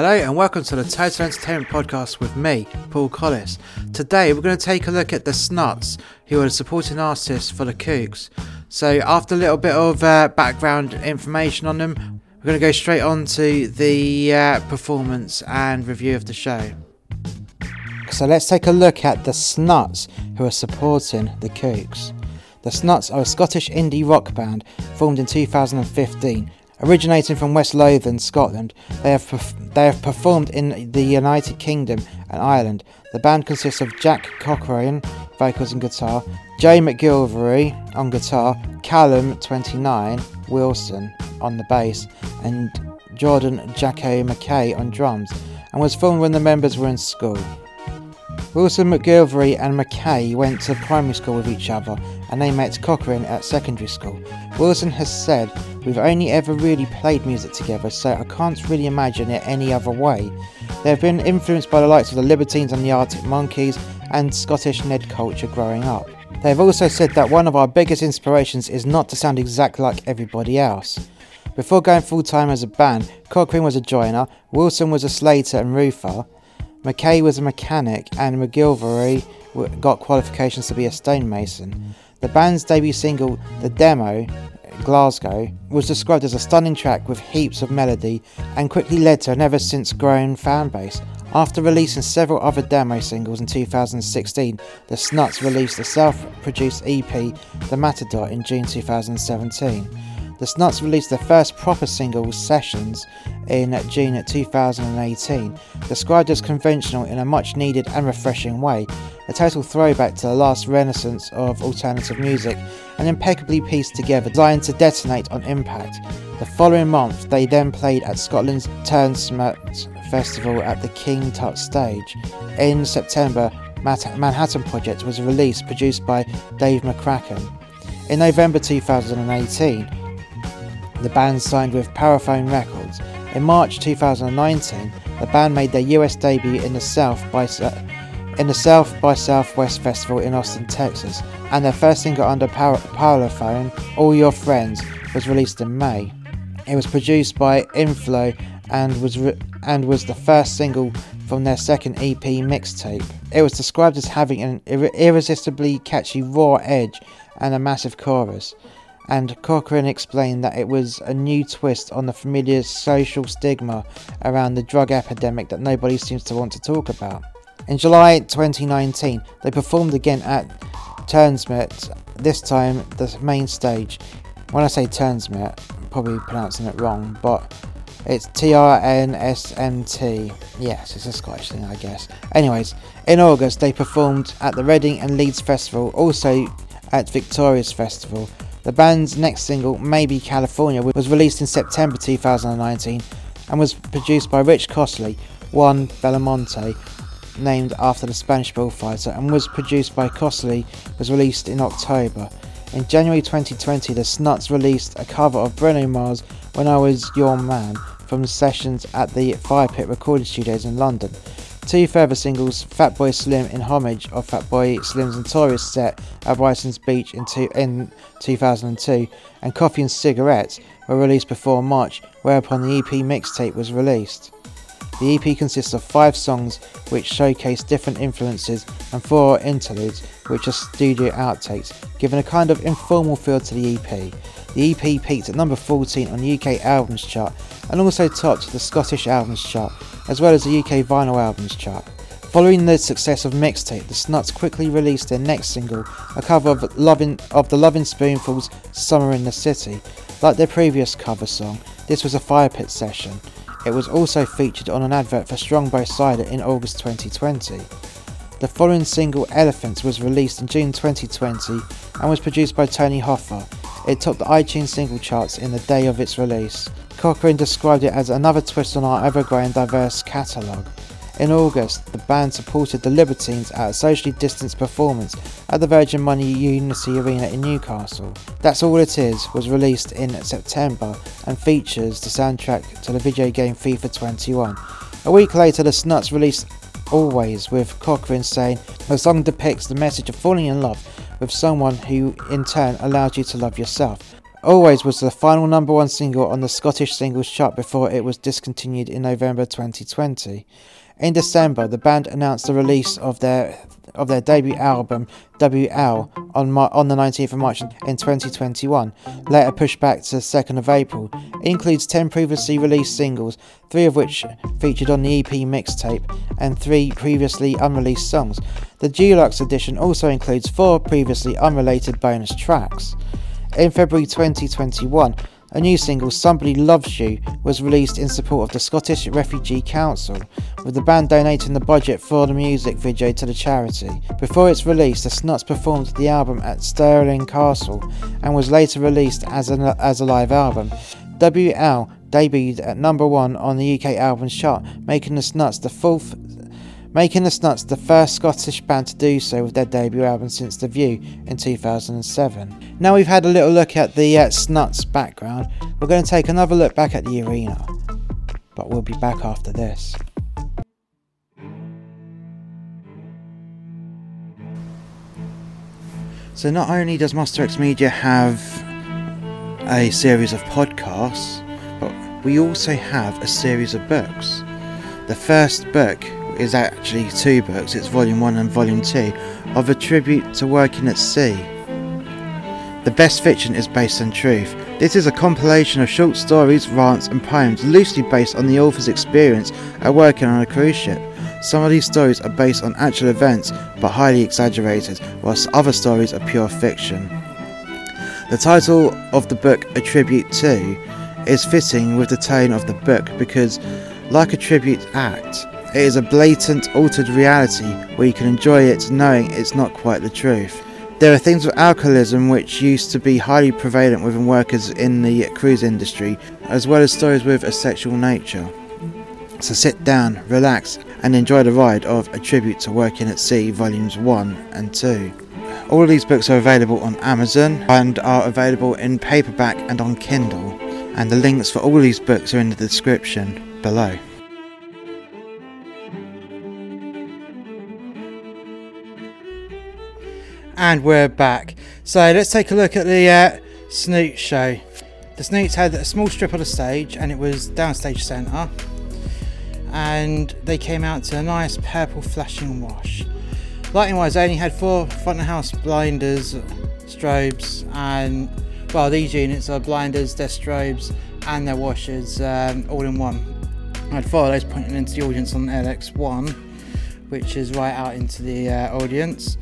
Hello and welcome to the Total Entertainment Podcast with me, Paul Collis. Today we're going to take a look at the Snuts, who are the supporting artists for the Kooks. So, after a little bit of uh, background information on them, we're going to go straight on to the uh, performance and review of the show. So, let's take a look at the Snuts, who are supporting the Kooks. The Snuts are a Scottish indie rock band formed in 2015 Originating from West Lothian, Scotland, they have, perf- they have performed in the United Kingdom and Ireland. The band consists of Jack Cochrane, vocals and guitar, Jay McGilvery on guitar, Callum, 29, Wilson on the bass, and Jordan Jacko McKay on drums, and was formed when the members were in school. Wilson, McGilvery, and McKay went to primary school with each other, and they met Cochrane at secondary school. Wilson has said, We've only ever really played music together, so I can't really imagine it any other way. They have been influenced by the likes of the Libertines and the Arctic Monkeys and Scottish Ned culture growing up. They have also said that one of our biggest inspirations is not to sound exactly like everybody else. Before going full time as a band, Cochrane was a joiner, Wilson was a slater and roofer, McKay was a mechanic, and McGilvery got qualifications to be a stonemason. The band's debut single, The Demo, Glasgow, was described as a stunning track with heaps of melody and quickly led to an ever since grown fan base. After releasing several other demo singles in 2016, the Snuts released a self produced EP, The Matador, in June 2017. The Snuts released their first proper single, Sessions, in June 2018, described as conventional in a much needed and refreshing way, a total throwback to the last renaissance of alternative music, and impeccably pieced together, designed to detonate on impact. The following month, they then played at Scotland's Turnsmut Festival at the King Tut stage. In September, Manhattan Project was released, produced by Dave McCracken. In November 2018, the band signed with Parlophone Records. In March 2019, the band made their US debut in the South by uh, in the South by Southwest Festival in Austin, Texas, and their first single under Parlophone, All Your Friends, was released in May. It was produced by Inflo and was re- and was the first single from their second EP mixtape. It was described as having an ir- irresistibly catchy raw edge and a massive chorus and Cochrane explained that it was a new twist on the familiar social stigma around the drug epidemic that nobody seems to want to talk about. In July 2019, they performed again at Turnsmut, this time the main stage. When I say Turnsmut, I'm probably pronouncing it wrong, but it's T R N S M T. Yes, it's a Scottish thing, I guess. Anyways, in August, they performed at the Reading and Leeds Festival, also at Victorious Festival, the band's next single, Maybe California, was released in September 2019 and was produced by Rich Costey, Juan Belmonte, named after the Spanish bullfighter, and was produced by Costey, was released in October. In January 2020, the Snuts released a cover of Bruno Mars When I Was Your Man from sessions at the Firepit Recording Studios in London. Two further singles, Fatboy Slim in homage of Fatboy Slim's notorious set at Brighton's Beach in, two, in 2002, and Coffee and Cigarettes were released before March, whereupon the EP mixtape was released. The EP consists of five songs which showcase different influences and four interludes which are studio outtakes, giving a kind of informal feel to the EP. The EP peaked at number 14 on the UK Albums Chart and also topped the Scottish Albums Chart as well as the UK Vinyl Albums Chart. Following the success of Mixtape, the Snuts quickly released their next single, a cover of, Lovin', of the Lovin' Spoonful's Summer in the City. Like their previous cover song, this was a fire pit session. It was also featured on an advert for Strongbow Cider in August 2020. The following single, Elephants, was released in June 2020 and was produced by Tony Hoffer. It topped the iTunes single charts in the day of its release. Cochrane described it as another twist on our ever growing diverse catalogue. In August, the band supported the Libertines at a socially distanced performance at the Virgin Money Unity Arena in Newcastle. That's All It Is was released in September and features the soundtrack to the video game FIFA 21. A week later, the Snuts released Always, with Cochrane saying the song depicts the message of falling in love with someone who in turn allows you to love yourself. Always was the final number one single on the Scottish singles chart before it was discontinued in November 2020. In December, the band announced the release of their of their debut album WL on Mar- on the 19th of March in 2021, later pushed back to the 2nd of April. It includes 10 previously released singles, 3 of which featured on the EP mixtape, and 3 previously unreleased songs. The deluxe edition also includes 4 previously unrelated bonus tracks. In February 2021, a new single, Somebody Loves You, was released in support of the Scottish Refugee Council, with the band donating the budget for the music video to the charity. Before its release, the Snuts performed the album at Stirling Castle and was later released as a, as a live album. WL debuted at number one on the UK albums chart, making the Snuts the fourth making the Snuts the first Scottish band to do so with their debut album since The View in 2007. Now we've had a little look at the uh, Snuts background, we're going to take another look back at the arena. But we'll be back after this. So not only does Monster X Media have a series of podcasts, but we also have a series of books. The first book is actually two books, it's Volume 1 and Volume 2, of a tribute to working at sea. The best fiction is based on truth. This is a compilation of short stories, rants, and poems loosely based on the author's experience at working on a cruise ship. Some of these stories are based on actual events but highly exaggerated, whilst other stories are pure fiction. The title of the book, A Tribute To, is fitting with the tone of the book because, like a tribute act, it is a blatant, altered reality where you can enjoy it knowing it's not quite the truth. There are things with alcoholism which used to be highly prevalent within workers in the cruise industry, as well as stories with a sexual nature. So sit down, relax, and enjoy the ride of A Tribute to Working at Sea, Volumes 1 and 2. All of these books are available on Amazon and are available in paperback and on Kindle, and the links for all these books are in the description below. And we're back. So let's take a look at the uh, Snoot show. The Snoots had a small strip of the stage and it was downstage centre. And they came out to a nice purple flashing wash. Lighting wise, they only had four front of house blinders, strobes, and well, these units are blinders, their strobes, and their washers um, all in one. I had four of those pointing into the audience on LX1, which is right out into the uh, audience.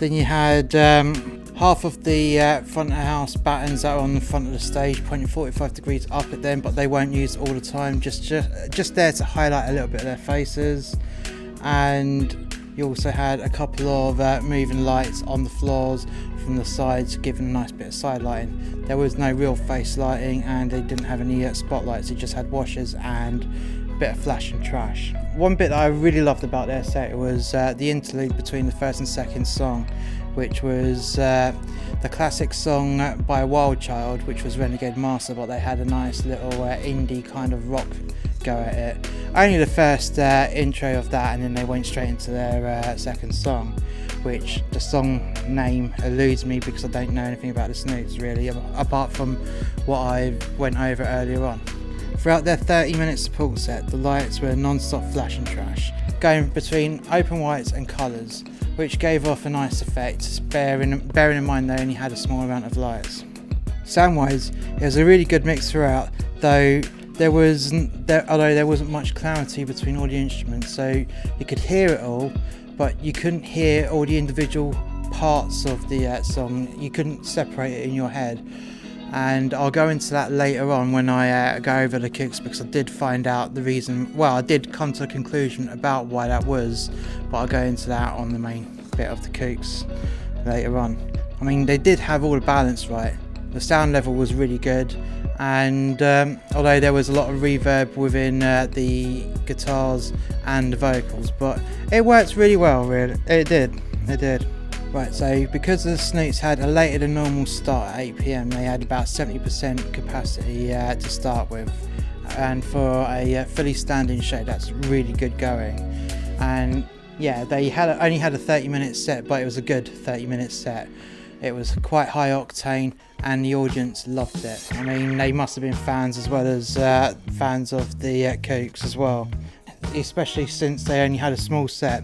Then you had um, half of the uh, front of house battens that are on the front of the stage pointing 45 degrees up at them, but they weren't used all the time, just, just, just there to highlight a little bit of their faces. And you also had a couple of uh, moving lights on the floors from the sides, giving a nice bit of side lighting. There was no real face lighting, and they didn't have any uh, spotlights. They just had washers and bit of flash and trash. One bit that I really loved about their set was uh, the interlude between the first and second song, which was uh, the classic song by Wild Child, which was Renegade Master, but they had a nice little uh, indie kind of rock go at it. Only the first uh, intro of that, and then they went straight into their uh, second song, which the song name eludes me because I don't know anything about the Snoots really, apart from what I went over earlier on. Throughout their 30 minute support set, the lights were non stop flash and trash, going between open whites and colours, which gave off a nice effect, bearing, bearing in mind they only had a small amount of lights. Sound wise, it was a really good mix throughout, though there was there, although there wasn't much clarity between all the instruments, so you could hear it all, but you couldn't hear all the individual parts of the uh, song. You couldn't separate it in your head. And I'll go into that later on when I uh, go over the kicks because I did find out the reason. Well, I did come to a conclusion about why that was, but I'll go into that on the main bit of the kooks later on. I mean, they did have all the balance right. The sound level was really good, and um, although there was a lot of reverb within uh, the guitars and the vocals, but it worked really well. Really, it did. It did. Right, so because the Snoots had a later than normal start at 8pm, they had about 70% capacity uh, to start with. And for a uh, fully standing show, that's really good going. And yeah, they had only had a 30 minute set, but it was a good 30 minute set. It was quite high octane, and the audience loved it. I mean, they must have been fans as well as uh, fans of the uh, Kooks as well, especially since they only had a small set,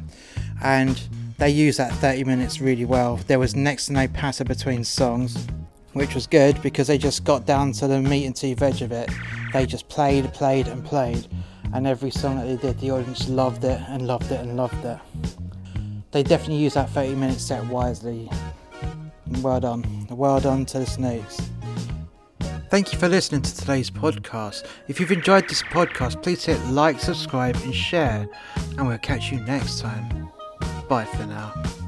and they used that 30 minutes really well. There was next to no patter between songs, which was good because they just got down to the meat and tea veg of it. They just played, played, and played, and every song that they did, the audience loved it and loved it and loved it. They definitely used that 30 minute set wisely. Well done. Well done to the Snoots. Thank you for listening to today's podcast. If you've enjoyed this podcast, please hit like, subscribe, and share, and we'll catch you next time. Bye for now.